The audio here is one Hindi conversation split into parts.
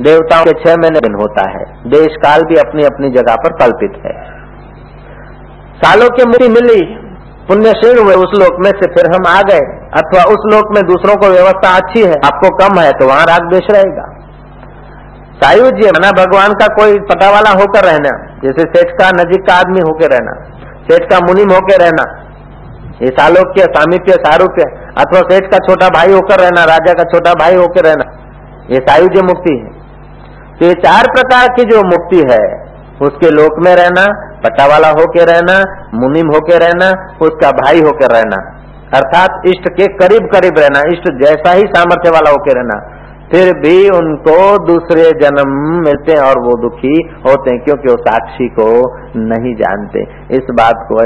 देवताओं के छह महीने दिन होता है। देश काल भी अपनी अपनी जगह पर कल्पित है। सालों की मुक्ति मिली पुण्यशील हुए उस लोक में से फिर हम आ गए। अथवा उस लोक में दूसरों को व्यवस्था अच्छी है, आपको कम है तो वहाँ राग द्वेष रहेगा सायुज्य मना भगवान का कोई पता वाला होकर रहना, जैसे सेठ का नजीक का आदमी होकर रहना, सेठ का मुनिम होकर रहना, ये सालोक्य, सामिप्य, सारूप्य, अथवा सेठ का छोटा भाई होकर रहना, राजा का छोटा भाई होकर रहना, ये सायुज्य मुक्ति है। तो ये चार प्रकार की जो मुक्ति है, उसके लोक में रहना पट्टा वाला होके रहना, मुनिम होके रहना, उसका भाई होकर रहना। अर्थात इष्ट के करीब करीब रहना, इष्ट जैसा ही सामर्थ्य वाला होके रहना। फिर भी उनको दूसरे जन्म मिलते हैं और वो दुखी होते हैं, क्योंकि वो साक्षी को नहीं जानते। इस बात को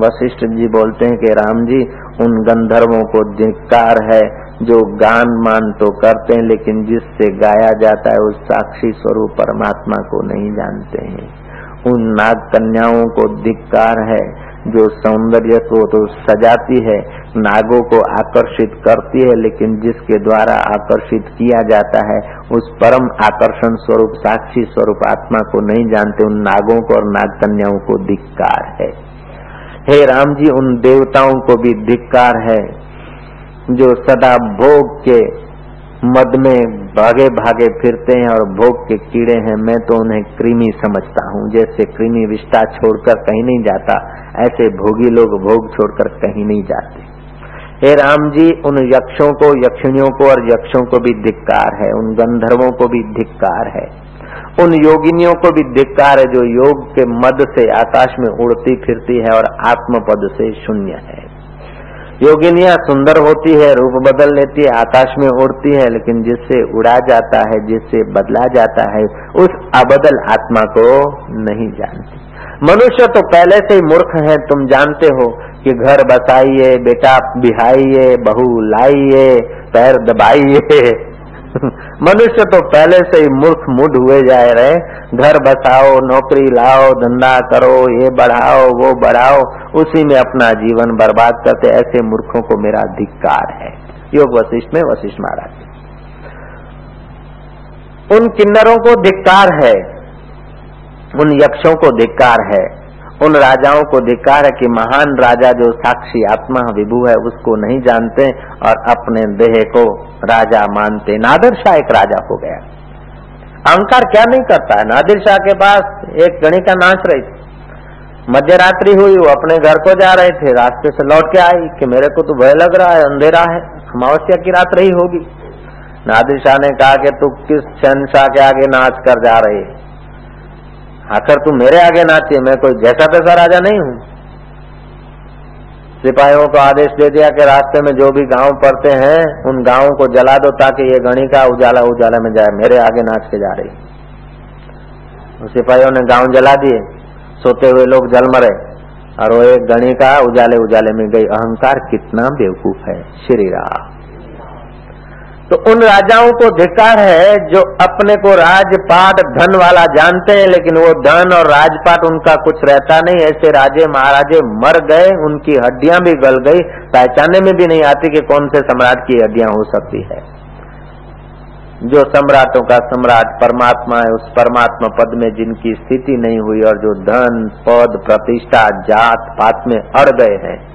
वशिष्ठ जी बोलते हैं कि राम जी, उन गंधर्वों को धिकार है। जो गान मान तो करते हैं, लेकिन जिससे गाया जाता है, उस साक्षी स्वरूप परमात्मा को नहीं जानते हैं। उन नाग कन्याओं को धिक्कार है, जो सौंदर्य को तो सजाती है, नागों को आकर्षित करती है, लेकिन जिसके द्वारा आकर्षित किया जाता है, उस परम आकर्षण स्वरूप, साक्षी स्वरूप आत्मा को नहीं जानते, उन नागों को और नाग कन्याओं को धिक्कार है। हे राम जी, उन देवताओं को भी धिक्कार है। जो सदा भोग के मद में भागे भागे फिरते हैं और भोग के कीड़े हैं, मैं तो उन्हें कृमि समझता हूँ। जैसे कृमि विष्टा छोड़कर कहीं नहीं जाता, ऐसे भोगी लोग भोग छोड़कर कहीं नहीं जाते। हे राम जी, उन यक्षों को, यक्षिणियों को और यक्षों को भी धिक्कार है, उन गंधर्वों को भी धिक्कार है। उन योगिनियों को भी धिक्कार है, जो योग के मद से आकाश में उड़ती फिरती है और आत्म पद से शून्य है। योगिनिया सुंदर होती है, रूप बदल लेती है, आकाश में उड़ती है, लेकिन जिससे उड़ा जाता है, जिससे बदला जाता है, उस अबदल आत्मा को नहीं जानती। मनुष्य तो पहले से ही मूर्ख है, तुम जानते हो कि घर बसाइए, बेटा बिहाइए, बहू लाइए, पैर दबाइए। मनुष्य तो पहले से ही मूर्ख मुड हुए जा रहे। घर बसाओ, नौकरी लाओ, धंधा करो, ये बढ़ाओ, वो बढ़ाओ, उसी में अपना जीवन बर्बाद करते। ऐसे मूर्खों को मेरा धिक्कार है। योग वशिष्ठ में वशिष्ठ महाराज। उन किन्नरों को धिक्कार है। उन यक्षों को धिक्कार है। उन राजाओं को धिकार है कि महान राजा जो साक्षी आत्मा विभु है, उसको नहीं जानते और अपने देह को राजा मानते। नादिर शाह एक राजा हो गया। अहंकार क्या नहीं करता है? नादिर शाह के पास एक गणिका नाच रही थी। मध्य रात्रि हुई, वो अपने घर को जा रहे थे, रास्ते से लौट के आई कि मेरे को तो भय लग रहा है, अंधेरा है, अमावस्या की रात रही होगी। नादिर शाह ने कहा कि तू किस शहनशाह के आगे नाच कर जा रही है? आखिर तू मेरे आगे नाचिए मैं कोई जैसा तैसा राजा नहीं हूँ। सिपाहियों को आदेश दे दिया कि रास्ते में जो भी गाँव पड़ते हैं, उन गाँवों को जला दो ताकि ये गणी का उजाला उजाला में जाए, मेरे आगे नाच के जा रही। सिपाहियों ने गाँव जला दिए, सोते हुए लोग जल मरे, और वो एक गणी का उजाले उजाले में गई। अहंकार कितना बेवकूफ़ है, श्री राम। तो उन राजाओं को धिकार है जो अपने को राजपाट, धन वाला जानते हैं, लेकिन वो धन और राजपाट उनका कुछ रहता नहीं। ऐसे राजे महाराजे मर गए, उनकी हड्डियाँ भी गल गई। पहचाने में भी नहीं आती कि कौन से सम्राट की हड्डियाँ हो सकती है। जो सम्राटों का सम्राट परमात्मा है, उस परमात्मा पद में जिनकी स्थिति नहीं हुई और जो धन, पद, प्रतिष्ठा, जात, पात में अड़ गए हैं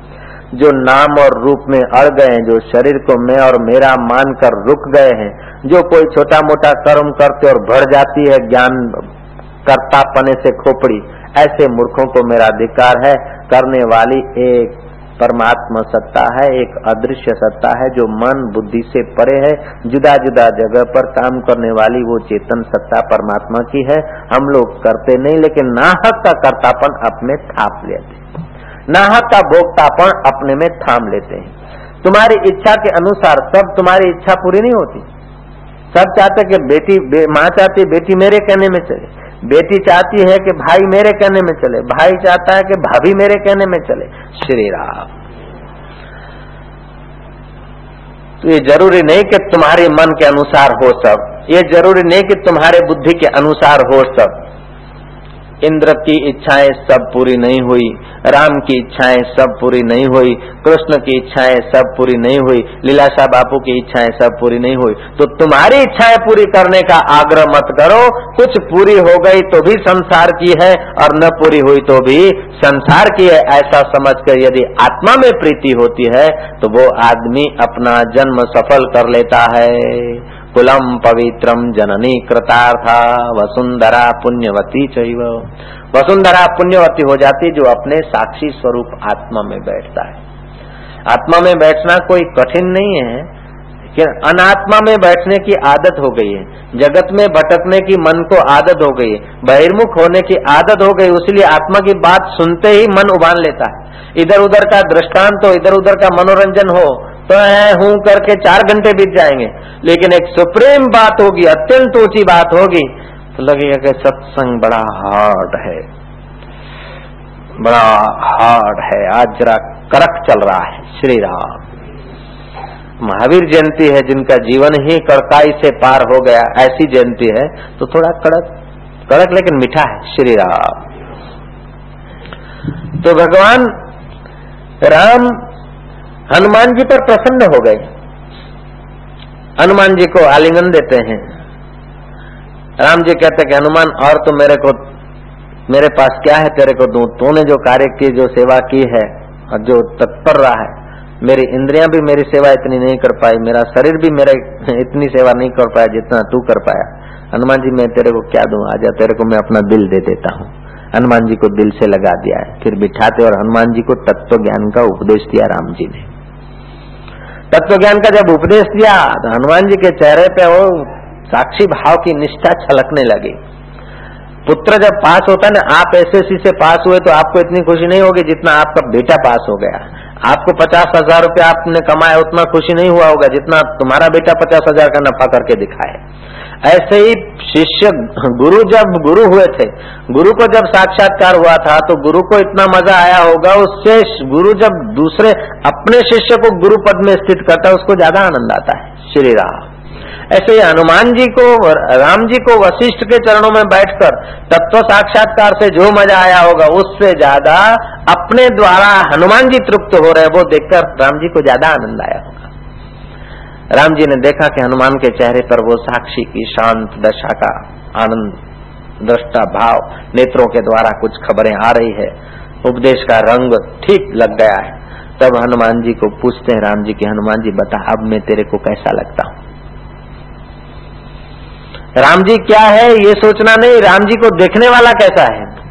जो नाम और रूप में अड़ गए हैं, जो शरीर को मैं और मेरा मानकर रुक गए हैं, जो कोई छोटा मोटा कर्म करते और भर जाती है, ज्ञान कर्ता पने से खोपड़ी, ऐसे मूर्खों को मेरा अधिकार है। करने वाली एक परमात्मा सत्ता है, एक अदृश्य सत्ता है, जो मन, बुद्धि से परे है। जुदा जुदा जगह पर काम करने वाली वो चेतन सत्ता परमात्मा की है। हम लोग करते नहीं, लेकिन नाहक का कर्तापन अपने थाप लेते नाहक का भोक्तापन अपने में थाम लेते हैं। तुम्हारी इच्छा के अनुसार सब तुम्हारी इच्छा पूरी नहीं होती। सब चाहते कि बेटी बे, माँ चाहती बेटी मेरे कहने में चले। बेटी चाहती है कि भाई मेरे कहने में चले। भाई चाहता है कि भाभी मेरे कहने में चले। श्री राम। तो ये ज़रूरी नहीं कि तुम्हारे मन के अनुसार हो सब। ये ज़रूरी नहीं कि तुम्हारे बुद्धि के अनुसार हो सब। इंद्र की इच्छाएँ सब पूरी नहीं हुई, राम की इच्छाएँ सब पूरी नहीं हुई, कृष्ण की इच्छाएँ सब पूरी नहीं हुई, लीलाशाह बापू की इच्छाएँ सब पूरी नहीं हुई। तो तुम्हारी इच्छाएँ पूरी करने का आग्रह मत करो, कुछ पूरी हो गई तो भी संसार की है और न पूरी हुई तो भी संसार की है। ऐसा समझकर यदि आत्मा में प्रीति होती है तो वो आदमी अपना जन्म सफल कर लेता है। कुलम पवित्रम जननी कृतार्था। वसुंधरा पुण्यवती चाहिए वसुंधरा पुण्यवती हो जाती जो अपने साक्षी स्वरूप आत्मा में बैठता है। आत्मा में बैठना कोई कठिन नहीं है कि अनात्मा में बैठने की आदत हो गई है। जगत में भटकने की मन को आदत हो गई है। बहिर्मुख होने की आदत हो गई इसलिए आत्मा की बात सुनते ही मन उबान लेता है। इधर उधर का दृष्टांत हो इधर उधर का मनोरंजन हो तो है करके चार घंटे बीत जाएँगे। लेकिन एक सुप्रीम बात होगी, अत्यंत ऊँची बात होगी तो लगेगा कि सत्संग बड़ा हार्ड है। बड़ा हार्ड है। आज जरा कड़क चल रहा है। श्री राम महावीर जयंती है, जिनका जीवन ही कड़काई से पार हो गया, ऐसी जयंती है तो थोड़ा कड़क कड़क लेकिन मीठा है श्री राम तो भगवान राम हनुमान जी पर प्रसन्न हो गए। हनुमान जी को आलिंगन देते हैं। राम जी कहते कि, हनुमान, और तो मेरे को, मेरे पास क्या है? तेरे को दू। तूने जो कार्य की जो सेवा की है, और जो तत्पर रहा है, मेरी इंद्रियाँ भी मेरी सेवा इतनी नहीं कर पाई, मेरा शरीर भी मेरा इतनी सेवा नहीं कर पाया जितना तू कर पाया। हनुमान जी, मैं तेरे को क्या दूँ? आजा तेरे को मैं अपना दिल दे देता हूँ। हनुमान जी को दिल से लगा दिया है। फिर बिठाते और हनुमान जी को तत्व ज्ञान का उपदेश दिया राम जी ने। तत्व ज्ञान का जब उपदेश दिया तो हनुमान जी के चेहरे पे वो साक्षी भाव की निष्ठा छलकने लगी। पुत्र जब पास होता ना, आप एसएससी से पास हुए तो आपको इतनी खुशी नहीं होगी जितना आपका बेटा पास हो गया। आपको पचास हज़ार रूपया आपने कमाया, उतना खुशी नहीं हुआ होगा जितना तुम्हारा बेटा पचास हज़ार का नफा करके दिखाए। ऐसे ही शिष्य गुरु जब गुरु हुए थे, गुरु को जब साक्षात्कार हुआ था तो गुरु को इतना मज़ा आया होगा, उससे गुरु जब दूसरे अपने शिष्य को गुरु पद में स्थित करता है, उसको ज़्यादा आनंद आता है। श्री राम। ऐसे ही हनुमान जी को राम जी को वशिष्ठ के चरणों में बैठकर तत्व साक्षात्कार से जो मज़ा आया होगा, उससे ज़्यादा अपने द्वारा हनुमान जी तृप्त हो रहे वो देखकर राम जी को ज़्यादा आनंद आया होगा। राम जी ने देखा कि हनुमान के चेहरे पर वो साक्षी की शांत दशा का आनंद, दृष्टा भाव, नेत्रों के द्वारा कुछ खबरें आ रही है। उपदेश का रंग ठीक लग गया है। तब हनुमान जी को पूछते हैं राम जी की, हनुमान जी, बता, अब मैं तेरे को कैसा लगता हूँ? राम जी, क्या है? ये सोचना नहीं, राम जी को देखने वाला कैसा है?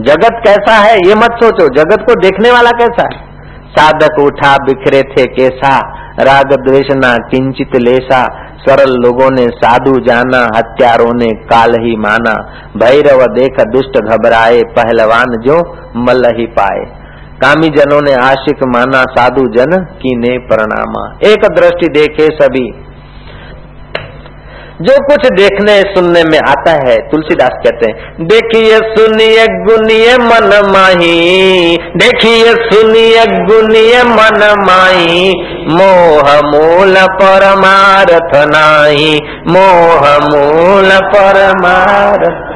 जगत कैसा है, ये मत सोचो। जगत को देखने वाला कैसा है? साधक उठा, बिखरे थे कैसा, राग द्वेष ना किंचित लेसा। सरल लोगों ने साधु जाना, हत्यारों ने काल ही माना। भैरव देख दुष्ट घबराए, पहलवान जो मल ही पाए। कामी जनों ने आशिक माना, साधु जन की ने प्रणामा। एक दृष्टि देखे सभी जो कुछ देखने सुनने में आता है, तुलसीदास कहते हैं, देखिए, सुनिए, गुनिए, मन माही, देखिए, सुनिए, गुनिए, मन माही, मोह मूल परमारथ नाही, मोह मूल परमारथ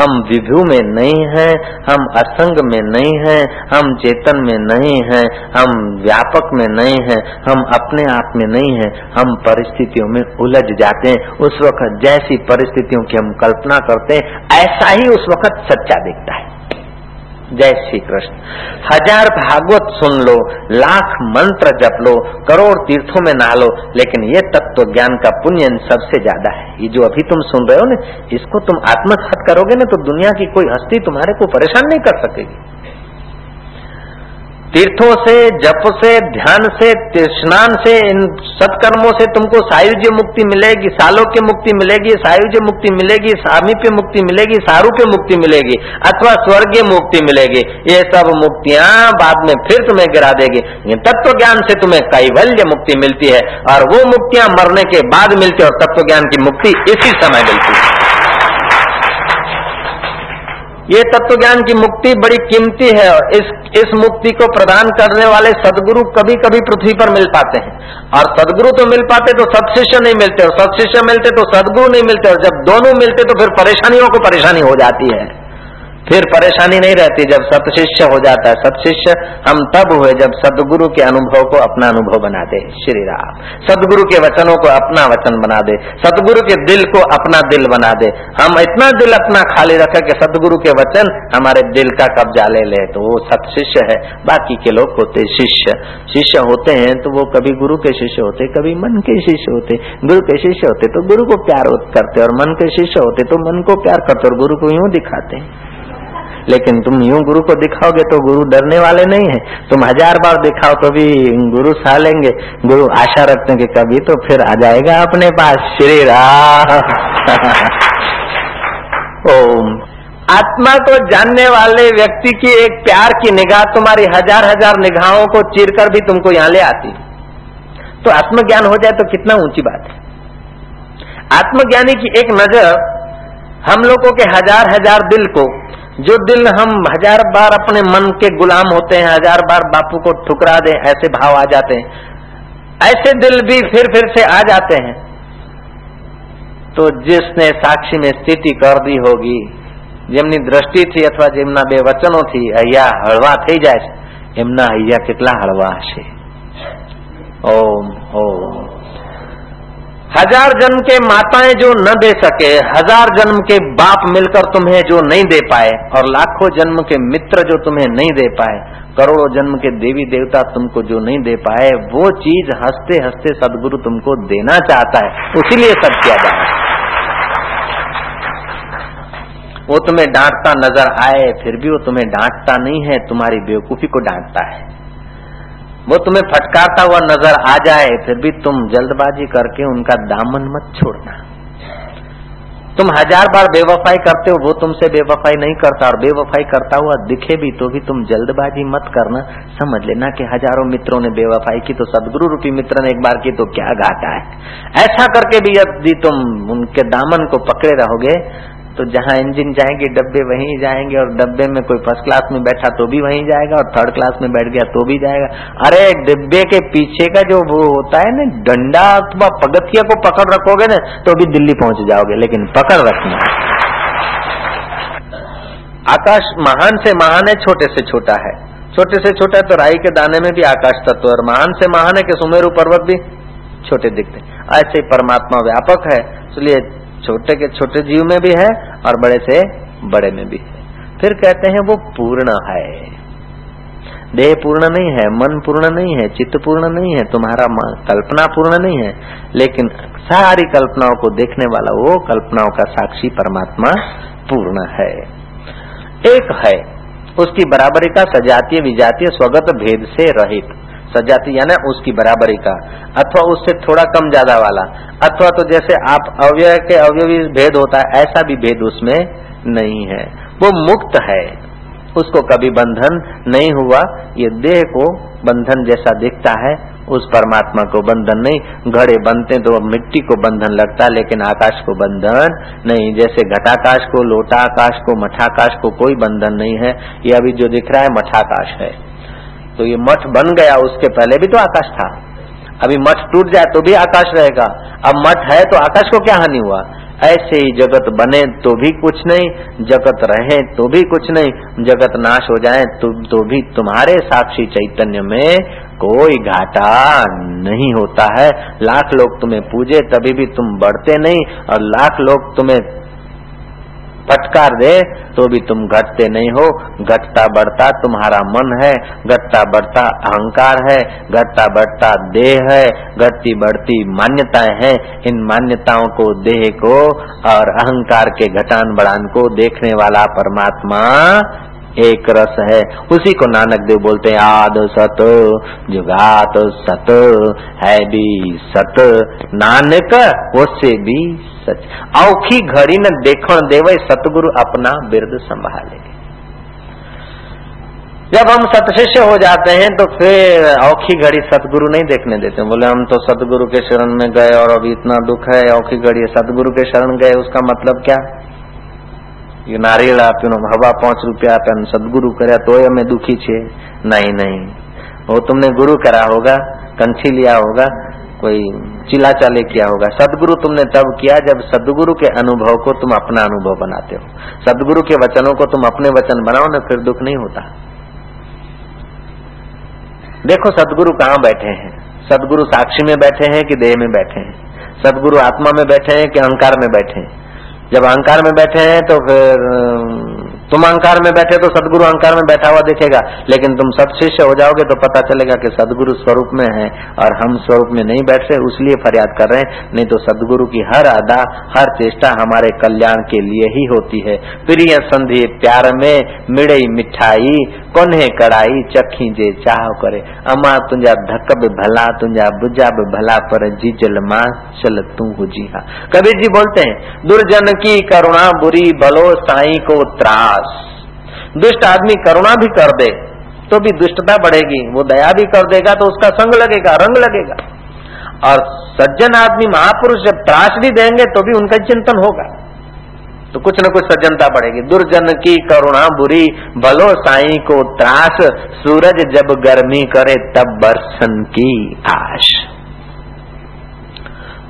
हम विभू में नहीं हैं, हम असंग में नहीं हैं, हम चेतन में नहीं हैं, हम व्यापक में नहीं हैं, हम अपने आप में नहीं हैं, हम परिस्थितियों में उलझ जाते हैं। उस वक्त जैसी परिस्थितियों की हम कल्पना करते हैं, ऐसा ही उस वक्त सच्चा दिखता है। जय श्री कृष्ण हज़ार भागवत सुन लो, लाख मंत्र जप लो, करोड़ तीर्थों में नहा लो, लेकिन ये तत्व ज्ञान का पुण्य सबसे ज़्यादा है। ये जो अभी तुम सुन रहे हो ना, इसको तुम आत्मसात करोगे ना तो दुनिया की कोई हस्ती तुम्हारे को परेशान नहीं कर सकेगी। तीर्थों से, जप से, ध्यान से, स्नान से, इन सत्कर्मों से तुमको सायुज्य मुक्ति मिलेगी सालोक्य मुक्ति मिलेगी, सायुज्य मुक्ति मिलेगी सामीप्य मुक्ति मिलेगी, सारू सारूप्य मुक्ति मिलेगी, अथवा स्वर्गीय मुक्ति मिलेगी। ये सब मुक्तियाँ बाद में फिर तुम्हें गिरा देगी। तत्व ज्ञान से तुम्हें कैवल्य मुक्ति मिलती है, और वो मुक्तियाँ मरने के बाद मिलती है, और तत्व ज्ञान की मुक्ति इसी समय मिलती है। ये तत्व ज्ञान की मुक्ति बड़ी कीमती है और इस इस मुक्ति को प्रदान करने वाले सदगुरु कभी कभी पृथ्वी पर मिल पाते हैं। और सदगुरु तो मिल पाते तो सदशिष्य नहीं मिलते, और सदशिष्य मिलते तो सदगुरु नहीं मिलते, और जब दोनों मिलते तो फिर परेशानियों को परेशानी हो जाती है। फिर परेशानी नहीं रहती जब सतशिष्य हो जाता है। सत शिष्य हम तब हुए जब सदगुरु के अनुभव को अपना अनुभव बना दे, श्री राम। सदगुरु के वचनों को अपना वचन बना दे, सदगुरु के दिल को अपना दिल बना दे। हम इतना दिल अपना खाली रखे कि सदगुरु के वचन हमारे दिल का कब्जा ले ले तो वो सत शिष्य है। बाकी के लोग होते शिष्य। शिष्य होते हैं तो वो कभी गुरु के शिष्य होते, कभी मन के शिष्य होते। गुरु के शिष्य होते तो गुरु को प्यार करते, और मन के शिष्य होते तो मन को प्यार करते, और गुरु को यूँ दिखाते हैं। लेकिन तुम यूँ गुरु को दिखाओगे तो गुरु डरने वाले नहीं है। तुम हज़ार बार दिखाओ तो भी गुरु सा लेंगे। गुरु आशा रखते कि कभी तो फिर आ जाएगा अपने पास। श्री राम। ओम। आत्मा को जानने वाले व्यक्ति की एक प्यार की निगाह तुम्हारी हज़ार हज़ार निगाहों को चीर कर भी तुमको यहाँ ले आती। तो आत्मज्ञान हो जाए तो कितना ऊँची बात है। आत्मज्ञानी की एक नज़र हम लोगों के हज़ार हज़ार दिल को जो दिल हम हजार बार अपने मन के गुलाम होते हैं हजार बार बापू को ठुकरा दे ऐसे भाव आ जाते हैं ऐसे दिल भी फिर फिर से आ जाते हैं तो जिसने साक्षी में स्थिति कर दी होगी જેમની દ્રષ્ટિ थी अथवा જેમના બે વચનો थी અહીંયા હળવા થઈ જાય છે એમના અહીંયા કેટલા હળવા હશે ઓમ ઓમ हज़ार जन्म के माताएँ जो न दे सके, हज़ार जन्म के बाप मिलकर तुम्हें जो नहीं दे पाए, और लाखों जन्म के मित्र जो तुम्हें नहीं दे पाए, करोड़ों जन्म के देवी देवता तुमको जो नहीं दे पाए, वो चीज़ हँसते हँसते सदगुरु तुमको देना चाहता है। उसीलिए सब किया जा रहा है। वो तुम्हें डांटता नज़र आए, फिर भी वो तुम्हें डांटता नहीं है, तुम्हारी बेवकूफ़ी को डांटता है। वो तुम्हें फटकारता हुआ नज़र आ जाए, फिर भी तुम जल्दबाजी करके उनका दामन मत छोड़ना। तुम हज़ार बार बेवफाई करते हो, वो तुमसे बेवफाई नहीं करता, और बेवफाई करता हुआ दिखे भी तो भी तुम जल्दबाजी मत करना। समझ लेना कि हज़ारों मित्रों ने बेवफाई की तो सदगुरु रूपी मित्र ने एक बार की तो क्या घाटा है। ऐसा करके भी यदि तुम उनके दामन को पकड़े रहोगे तो जहाँ इंजन जाएँगे, डब्बे वहीं जाएँगे और डब्बे में कोई फ़र्स्ट क्लास में बैठा तो भी वहीं जाएगा और थर्ड क्लास में बैठ गया तो भी जाएगा। अरे, डिब्बे के पीछे का जो वो होता है ना, डंडा अथवा पगथिया को पकड़ रखोगे ना तो भी दिल्ली पहुँच जाओगे, लेकिन पकड़ रखना। आकाश महान से महान है, छोटे से छोटा है। छोटे से छोटा तो राई के दाने में भी आकाश तत्व और महान से महान है कि सुमेरु पर्वत भी छोटे दिखते ऐसे परमात्मा व्यापक है, इसलिए छोटे के छोटे जीव में भी है और बड़े से बड़े में भी। है फिर कहते हैं वो पूर्ण है। देह पूर्ण नहीं है, मन पूर्ण नहीं है, चित्त पूर्ण नहीं है, तुम्हारा कल्पना पूर्ण नहीं है। लेकिन सारी कल्पनाओं को देखने वाला वो कल्पनाओं का साक्षी परमात्मा पूर्ण है। एक है, उसकी बराबरी का सजातीय विजातीय स्वगत भेद से रहित। सजाती है ना, उसकी बराबरी का। अथवा उससे थोड़ा कम ज़्यादा वाला। अथवा तो जैसे आप अवयव के अवयवी भेद होता है, ऐसा भी भेद उसमें नहीं है। वो मुक्त है। उसको कभी बंधन नहीं हुआ। ये देह को बंधन जैसा दिखता है, उस परमात्मा को बंधन नहीं। घड़े बनते तो मिट्टी को बंधन लगता, लेकिन आकाश को बंधन नहीं। जैसे घटाकाश को, लोटाकाश को, मठाकाश को कोई बंधन नहीं है। ये अभी जो दिख रहा है, मठाकाश है। तो ये मठ बन गया उसके पहले भी तो आकाश था। अभी मठ टूट जाए तो भी आकाश रहेगा। अब मठ है तो आकाश को क्या हानि हुआ? ऐसे ही जगत बने तो भी कुछ नहीं जगत रहे तो भी कुछ नहीं जगत नाश हो जाए तो, तो भी तुम्हारे साक्षी चैतन्य में कोई घाटा नहीं होता है। लाख लोग तुम्हें पूजे तभी भी तुम बढ़ते नहीं और लाख लोग तुम्हें फटकार दे तो भी तुम घटते नहीं हो। घटता बढ़ता तुम्हारा मन है, घटता बढ़ता अहंकार है, घटता बढ़ता देह है, घटती बढ़ती मान्यताएँ हैं। इन मान्यताओं को, देह को और अहंकार के घटान बढ़ान को देखने वाला परमात्मा एक रस है। उसी को नानक देव बोलते हैं, आद सत, जुगात सत, है भी सत। नानक उससे भी सच। औखी घड़ी न देखण देवे, सतगुरु अपना बिरद संभाले। जब हम सतशिष्य हो जाते हैं तो फिर औखी घड़ी सतगुरु नहीं देखने देते। बोले, हम तो सतगुरु के शरण में गए और अभी इतना दुख है, औखी घड़ी सतगुरु के शरण गए, उसका मतलब क्या? ये नारियल આપ્યું हवा पांच रुपया આપ્યા सदगुरु કર્યા तो અમે दुखी छे नहीं नहीं वो तुमने गुरु करा होगा कंठी लिया होगा कोई चिल्ला चाले किया होगा सदगुरु तुमने तब किया जब सदगुरु के अनुभव को तुम अपना अनुभव बनाते हो सदगुरु के वचनों को तुम अपने वचन बनाओ ना फिर दुख नहीं होता देखो सदगुरु कहाँ बैठे हैं सदगुरु साक्षी में बैठे हैं कि देह में बैठे हैं सदगुरु आत्मा में बैठे हैं कि अहंकार में बैठे हैं जब अहंकार में बैठे हैं तो फिर तुम अहंकार में बैठे तो सदगुरु अहंकार में बैठा हुआ दिखेगा, लेकिन तुम सदशिष्य हो जाओगे तो पता चलेगा कि सदगुरु स्वरूप में है और हम स्वरूप में नहीं बैठ रहे उसलिए फरियाद कर रहे हैं। नहीं तो सदगुरु की हर अदा हर चेष्टा हमारे कल्याण के लिए ही होती है। प्रिय संधि, प्यार में मिड़ई मिठाई, कोन्हे कड़ाई, चखी जे चाह करे। अमा तुंजा धक्क भला, तुंजा बुझा भला पर जी जल माँ चल तू जी हा कबीर जी बोलते हैं, दुर्जन की करुणा बुरी भलो साई को त्रास। दुष्ट आदमी करुणा भी कर दे तो भी दुष्टता बढ़ेगी। वो दया भी कर देगा तो उसका संग लगेगा, रंग लगेगा। और सज्जन आदमी महापुरुष जब त्रास भी देंगे तो भी उनका चिंतन होगा। तो कुछ न कुछ सज्जनता बढ़ेगी। दुर्जन की करुणा बुरी, भलो साई को त्रास। सूरज जब गर्मी करे, तब बरसन की आश।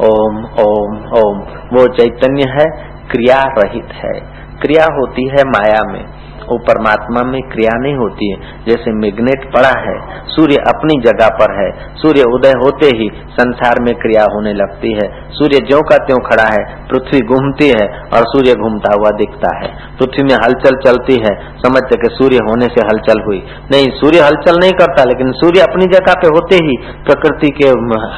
ओम ओम ओम। वो चैतन्य है, क्रिया रहित है। क्रिया होती है माया में। वो परमात्मा में क्रिया नहीं होती है। जैसे मैग्नेट पड़ा है, सूर्य अपनी जगह पर है। सूर्य उदय होते ही संसार में क्रिया होने लगती है। सूर्य ज्यो का त्यों खड़ा है, पृथ्वी घूमती है और सूर्य घूमता हुआ दिखता है। पृथ्वी में हलचल चलती है, समझते कि सूर्य होने से हलचल हुई। नहीं, सूर्य हलचल नहीं करता, लेकिन सूर्य अपनी जगह पे होते ही प्रकृति के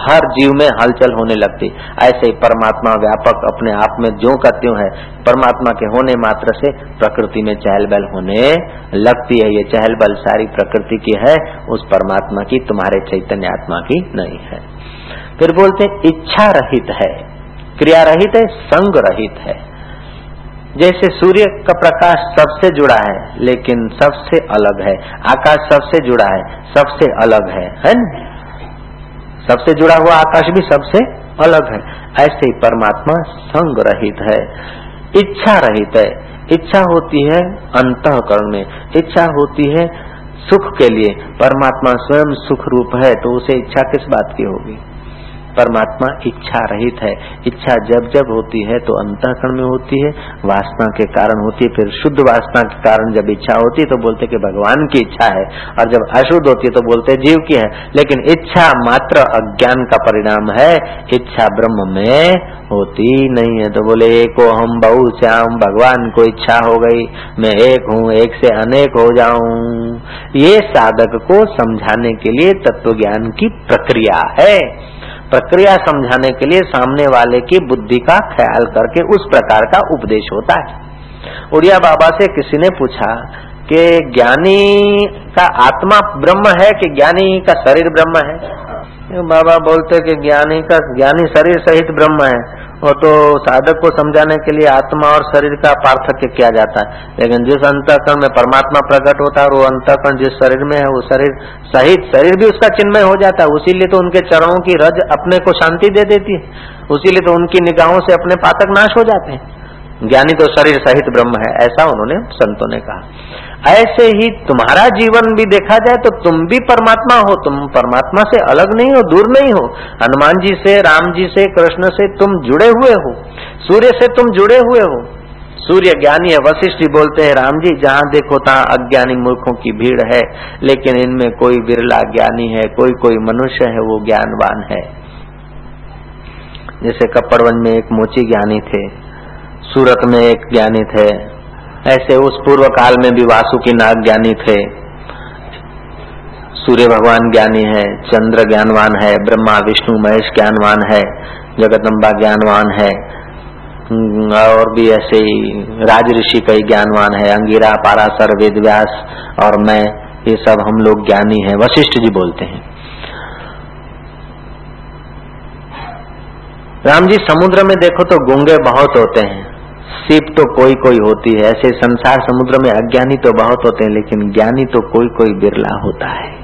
हर जीव में हलचल होने लगती। ऐसे ही परमात्मा व्यापक अपने आप में ज्यो का त्यों है, परमात्मा के होने मात्र से प्रकृति में चहल बहल होने लगती है, ये चहल बल सारी प्रकृति की है, उस परमात्मा की, तुम्हारे चैतन्य आत्मा की नहीं है। फिर बोलते इच्छा रहित है, क्रिया रहित है, संग रहित है। जैसे सूर्य का प्रकाश सबसे जुड़ा है, लेकिन सबसे अलग है, आकाश सबसे जुड़ा है, सबसे अलग है है न? सबसे जुड़ा हुआ आकाश भी सबसे अलग है, ऐसे ही परमात्मा संग रहित है। इच्छा रहित है। इच्छा होती है अंतकरण। में इच्छा होती है सुख के लिए। परमात्मा स्वयं सुख रूप है तो उसे इच्छा किस बात की होगी? परमात्मा इच्छा रहित है। इच्छा जब जब होती है तो अंतःकरण में होती है। वासना के कारण होती है, फिर शुद्ध वासना के कारण जब इच्छा होती है तो बोलते कि भगवान की इच्छा है। और जब अशुद्ध होती है तो बोलते जीव की है। लेकिन इच्छा मात्र अज्ञान का परिणाम है। इच्छा ब्रह्म में होती नहीं है। तो बोले, एक हम बहु श्याम, भगवान को इच्छा हो गई। मैं एक हूँ, एक से अनेक हो जाऊँ। ये साधक को समझाने के लिए तत्व ज्ञान की प्रक्रिया है। प्रक्रिया समझाने के लिए सामने वाले की बुद्धि का ख्याल करके उस प्रकार का उपदेश होता है। उड़िया बाबा से किसी ने पूछा कि ज्ञानी का आत्मा ब्रह्म है कि ज्ञानी का शरीर ब्रह्म है? बाबा बोलते कि ज्ञानी का ज्ञानी शरीर सहित ब्रह्म है। वो तो साधक को समझाने के लिए आत्मा और शरीर का पार्थक्य किया जाता है। लेकिन जिस अंतकरण में परमात्मा प्रकट होता है, वो अंतकरण जिस शरीर में है, वो शरीर सहित शरीर भी उसका चिन्मय हो जाता है। उसीलिए तो उनके चरणों की रज अपने को शांति दे देती है। उसीलिए तो उनकी निगाहों से अपने पातक नाश हो जाते हैं। ज्ञानी तो शरीर सहित ब्रह्म है, ऐसा उन्होंने संतों ने कहा। ऐसे ही तुम्हारा जीवन भी देखा जाए तो तुम भी परमात्मा हो, तुम परमात्मा से अलग नहीं हो, दूर नहीं हो। हनुमान जी से, राम जी से, कृष्ण से तुम जुड़े हुए हो। सूर्य से तुम जुड़े हुए हो। सूर्य ज्ञानी है वशिष्ठ जी बोलते हैं, राम जी, जहाँ देखो तहाँ अज्ञानी मूर्खों की भीड़ है, लेकिन इनमें कोई बिरला ज्ञानी है, कोई कोई मनुष्य है, वो ज्ञानवान है। जैसे कपड़वन में एक मोची ज्ञानी थे, सूरत में एक ज्ञानी थे ऐसे उस पूर्व काल में भी वासुकी नाग ज्ञानी थे। सूर्य भगवान ज्ञानी है, चंद्र ज्ञानवान है, ब्रह्मा, विष्णु, महेश ज्ञानवान है, जगदम्बा ज्ञानवान है और भी ऐसे ही राज ऋषि कई ज्ञानवान है, अंगिरा पारासर वेद व्यास और मैं, ये सब हम लोग ज्ञानी हैं, वशिष्ठ जी बोलते हैं। राम जी, समुद्र में देखो तो गूँगे बहुत होते हैं। सीप तो कोई कोई होती है। ऐसे संसार समुद्र में अज्ञानी तो बहुत होते हैं, लेकिन ज्ञानी तो कोई कोई बिरला होता है।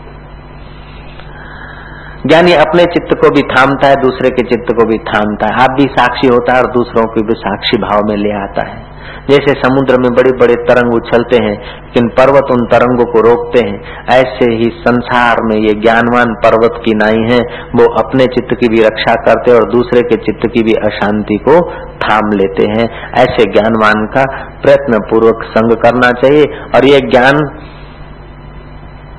ज्ञानी अपने चित्त को भी थामता है, दूसरे के चित्त को भी थामता है। आप भी साक्षी होता है और दूसरों को भी साक्षी भाव में ले आता है। जैसे समुद्र में बड़े बड़े तरंग उछलते हैं, लेकिन पर्वत उन तरंगों को रोकते हैं। ऐसे ही संसार में ये ज्ञानवान पर्वत की नाई है, वो अपने चित्त की भी रक्षा करते और दूसरे के चित्त की भी अशांति को थाम लेते हैं। ऐसे ज्ञानवान का प्रयत्न पूर्वक संग करना चाहिए, और ये ज्ञान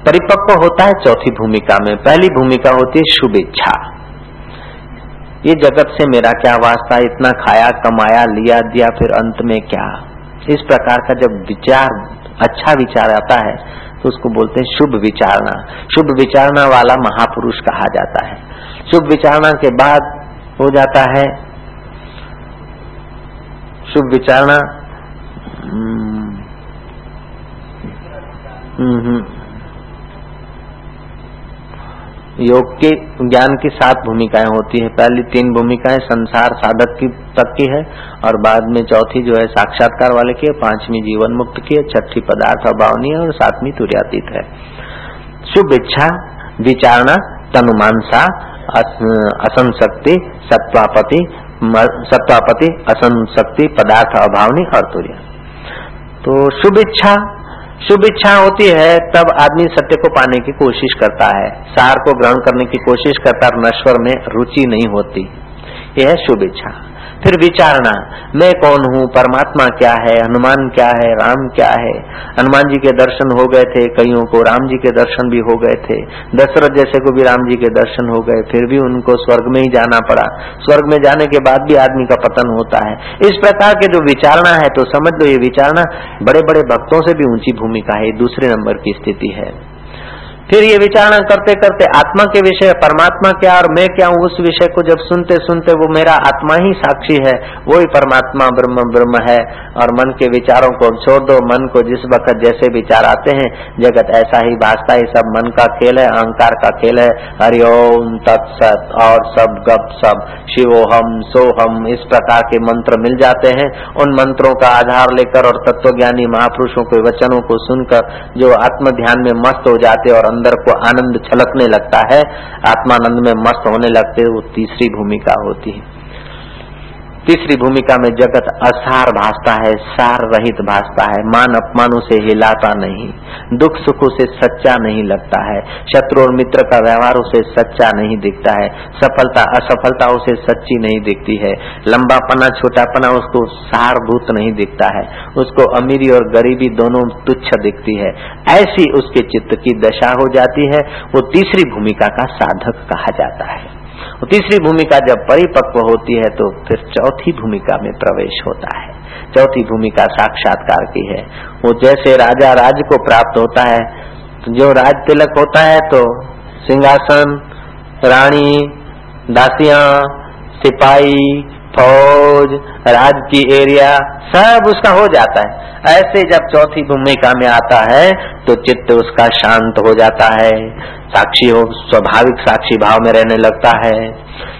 परिपक्व होता है चौथी भूमिका में। पहली भूमिका होती है शुभ इच्छा ये जगत से मेरा क्या वास्ता? इतना खाया कमाया लिया दिया फिर अंत में क्या? इस प्रकार का जब विचार अच्छा विचार आता है तो उसको बोलते हैं शुभ विचारणा। शुभ विचारना वाला महापुरुष कहा जाता है। शुभ विचारणा के बाद हो जाता है शुभ विचारणा हम्म, हम्म, हम्म। योग के, ज्ञान की सात भूमिकाएँ होती है। पहली तीन भूमिकाएँ संसार साधक की तक की है और बाद में चौथी जो है साक्षात्कार वाले की है, पांचवी जीवन मुक्त की है, छठी पदार्थ अभावनी है और सातवीं तुर्यातीत है। शुभ इच्छा, विचारणा, तनुमानसा असंशक्ति, सत्वापति सत्वापति, असंशक्ति, पदार्थ अभावनी और तुर्य। तो शुभ इच्छा शुभ इच्छा होती है, तब आदमी सत्य को पाने की कोशिश करता है। सार को ग्रहण करने की कोशिश करता है नश्वर में रुचि नहीं होती। यह है शुभ इच्छा। फिर विचारना मैं कौन हूँ, परमात्मा क्या है, हनुमान क्या है, राम क्या है? हनुमान जी के दर्शन हो गए थे, कईयों को राम जी के दर्शन भी हो गए थे। दशरथ जैसे को भी राम जी के दर्शन हो गए, फिर भी उनको स्वर्ग में ही जाना पड़ा। स्वर्ग में जाने के बाद भी आदमी का पतन होता है। इस प्रकार के जो विचारना है तो समझ लो ये विचारना बड़े बड़े भक्तों से भी ऊँची भूमिका है दूसरे नंबर की स्थिति है। फिर ये विचारणा करते करते आत्मा के विषय, परमात्मा क्या और मैं क्या हूँ, उस विषय को जब सुनते सुनते वो मेरा आत्मा ही साक्षी है वो ही परमात्मा ब्रह्म ब्रह्म है। और मन के विचारों को छोड़ दो, मन को जिस वक्त जैसे विचार आते हैं, जगत ऐसा ही भाषता ही, सब मन का खेल है, अहंकार का खेल है। हरिओम तत्सत और सब गप सब, शिवोहम, सोहम, इस प्रकार के मंत्र मिल जाते हैं। उन मंत्रों का आधार लेकर और तत्वज्ञानी महापुरुषों के वचनों को सुनकर जो आत्म ध्यान में मस्त हो जाते और अंदर को आनंद छलकने लगता है, आत्मानंद में मस्त होने लगते वो तीसरी भूमिका होती है। तीसरी भूमिका में जगत असार भासता है, सार रहित भासता है, मान अपमानों से हिलाता नहीं, दुख सुखों से सच्चा नहीं लगता है, शत्रु और मित्र का व्यवहार उसे सच्चा नहीं दिखता है, सफलता असफलता उसे सच्ची नहीं दिखती है, लंबापना, छोटापना उसको सारभूत नहीं दिखता है, उसको अमीरी और गरीबी दोनों तुच्छ दिखती है, ऐसी उसके चित्त की दशा हो जाती है, वो तीसरी भूमिका का साधक कहा जाता है। तो तीसरी भूमिका जब परिपक्व होती है तो फिर चौथी भूमिका में प्रवेश होता है। चौथी भूमिका साक्षात्कार की है। वो जैसे राजा राज को प्राप्त होता है तो जो राज तिलक होता है तो सिंहासन, रानी, दासिया, सिपाही फौज राज की एरिया, सब उसका हो जाता है। ऐसे जब चौथी भूमिका में आता है तो चित्त उसका शांत हो जाता है। साक्षी हो, स्वाभाविक साक्षी भाव में रहने लगता है।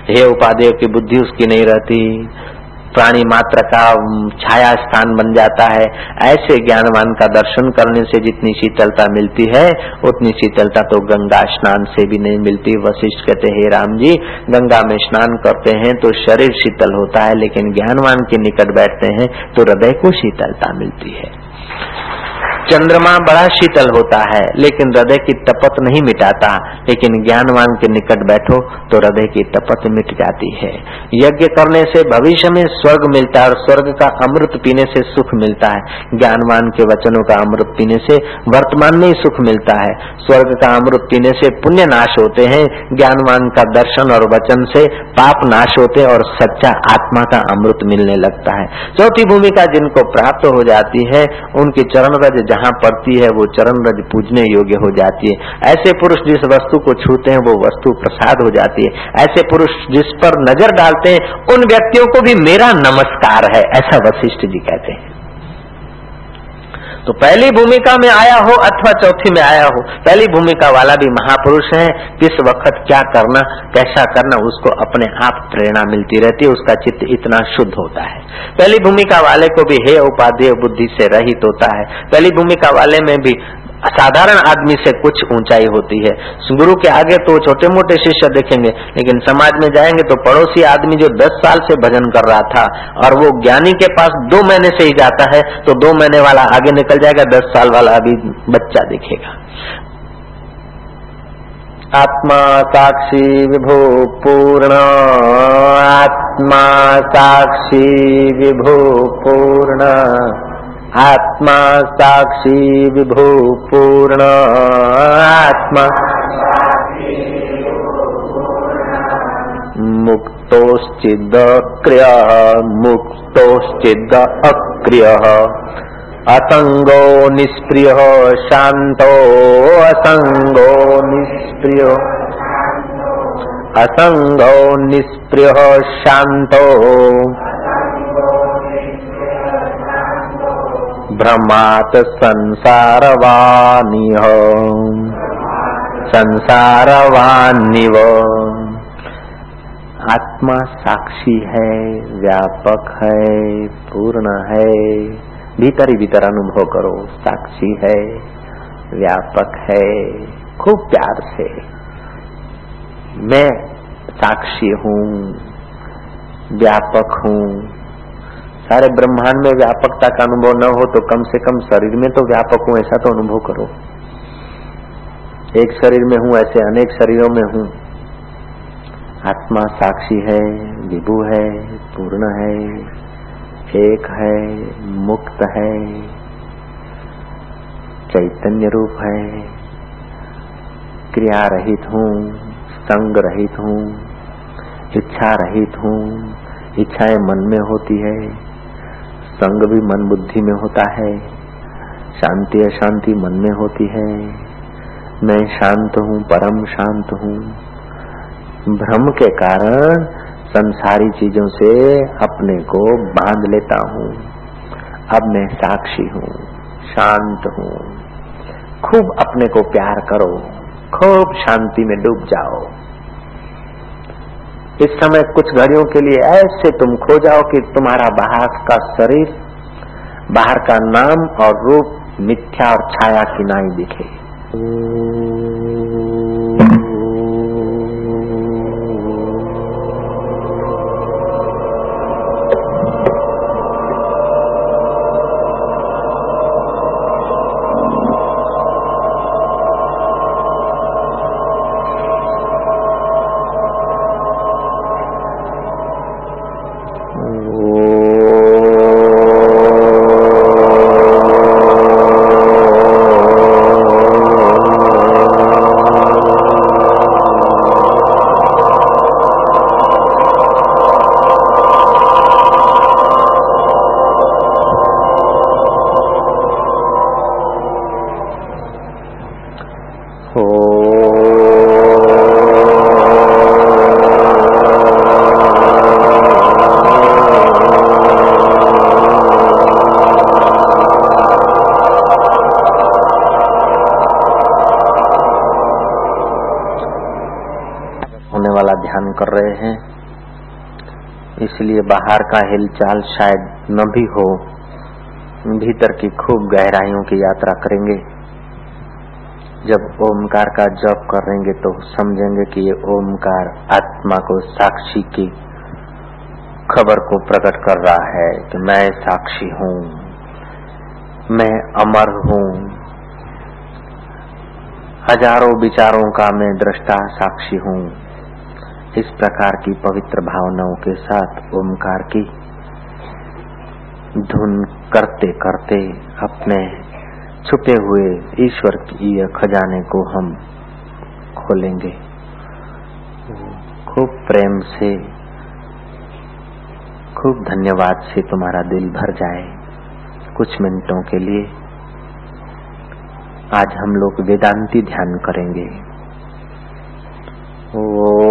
हे उपाधेय की बुद्धि उसकी नहीं रहती। प्राणी मात्र का छाया स्थान बन जाता है। ऐसे ज्ञानवान का दर्शन करने से जितनी शीतलता मिलती है, उतनी शीतलता तो गंगा स्नान से भी नहीं मिलती। वशिष्ठ कहते, हे राम जी, गंगा में स्नान करते हैं तो शरीर शीतल होता है, लेकिन ज्ञानवान के निकट बैठते हैं तो हृदय को शीतलता मिलती है। चंद्रमा बड़ा शीतल होता है, लेकिन हृदय की तपत नहीं मिटाता। लेकिन ज्ञानवान के निकट बैठो तो हृदय की तपत मिट जाती है। यज्ञ करने से भविष्य में स्वर्ग मिलता है और स्वर्ग का अमृत पीने से सुख मिलता है। ज्ञानवान के वचनों का अमृत पीने से वर्तमान में ही सुख मिलता है। स्वर्ग का अमृत पीने से पुण्य नाश होते हैं। ज्ञानवान का दर्शन और वचन से पाप नाश होते और सच्चा आत्मा का अमृत मिलने लगता है। चौथी भूमिका जिनको प्राप्त हो जाती है, उनके चरण रज जहाँ पड़ती है, वो चरण रज पूजने योग्य हो जाती है। ऐसे पुरुष जिस वस्तु को छूते हैं, वो वस्तु प्रसाद हो जाती है। ऐसे पुरुष जिस पर नज़र डालते हैं, उन व्यक्तियों को भी मेरा नमस्कार है, ऐसा वशिष्ठ जी कहते हैं। तो पहली भूमिका में आया हो अथवा चौथी में आया हो, पहली भूमिका वाला भी महापुरुष है, किस वक्त क्या करना, कैसा करना, उसको अपने आप प्रेरणा मिलती रहती है, उसका चित्त इतना शुद्ध होता है। पहली भूमिका वाले को भी हे उपाधेय बुद्धि से रहित होता है। पहली भूमिका वाले में भी साधारण आदमी से कुछ ऊंचाई होती है। गुरु के आगे तो छोटे मोटे शिष्य देखेंगे, लेकिन समाज में जाएँगे तो पड़ोसी आदमी जो दस साल से भजन कर रहा था और वो ज्ञानी के पास दो महीने से ही जाता है तो दो महीने वाला आगे निकल जाएगा, दस साल वाला अभी बच्चा दिखेगा। आत्मा साक्षी विभो पूर्ण, आत्मा साक्षी विभो पूर्ण। आत्मा साक्षी विभो पूर्ण आत्मा मुक्तोश्चिदक्रिय मुक्तोश्चिद अक्रिय असंगो निष्प्रिय, शांतो असंगो निष्प्रिय। असंगो निष्प्रिय, शांतो भ्रमात संसारवानिह संसारवानिव आत्मा साक्षी है, व्यापक है, पूर्ण है। भीतर ही भीतर अनुभव करो, साक्षी है, व्यापक है, खूब प्यार से। मैं साक्षी हूँ, व्यापक हूँ सारे ब्रह्मांड में व्यापकता का अनुभव न हो तो कम से कम शरीर में तो व्यापक हूँ, ऐसा तो अनुभव करो। एक शरीर में हूँ ऐसे अनेक शरीरों में हूँ। आत्मा साक्षी है, विभु है, पूर्ण है, एक है, मुक्त है, चैतन्य रूप है, क्रिया रहित हूँ, संग रहित हूँ, इच्छा रहित हूँ, इच्छाएँ मन में होती है। संग भी मन बुद्धि में होता है। शांति अशांति मन में होती है। मैं शांत हूँ, परम शांत हूँ। भ्रम के कारण संसारी चीज़ों से अपने को बाँध लेता हूँ। अब मैं साक्षी हूँ, शांत हूँ। खूब अपने को प्यार करो, खूब शांति में डूब जाओ। इस समय कुछ घड़ियों के लिए ऐसे तुम खो जाओ कि तुम्हारा बाहर का शरीर, बाहर का नाम और रूप मिथ्या और छाया की नाई दिखे। कर रहे हैं। इसलिए बाहर का हिलचाल शायद न भी हो, भीतर की खूब गहराइयों की यात्रा करेंगे। जब ओमकार का जप करेंगे तो समझेंगे कि ये ओमकार आत्मा को साक्षी की खबर को प्रकट कर रहा है कि मैं साक्षी हूँ, मैं अमर हूँ। हज़ारों विचारों का मैं दृष्टा साक्षी हूँ। इस प्रकार की पवित्र भावनाओं के साथ ओमकार की धुन करते करते अपने छुपे हुए ईश्वर की खजाने को हम खोलेंगे। खूब प्रेम से, खूब धन्यवाद से तुम्हारा दिल भर जाए कुछ मिनटों के लिए। आज हम लोग वेदांती ध्यान करेंगे। ओ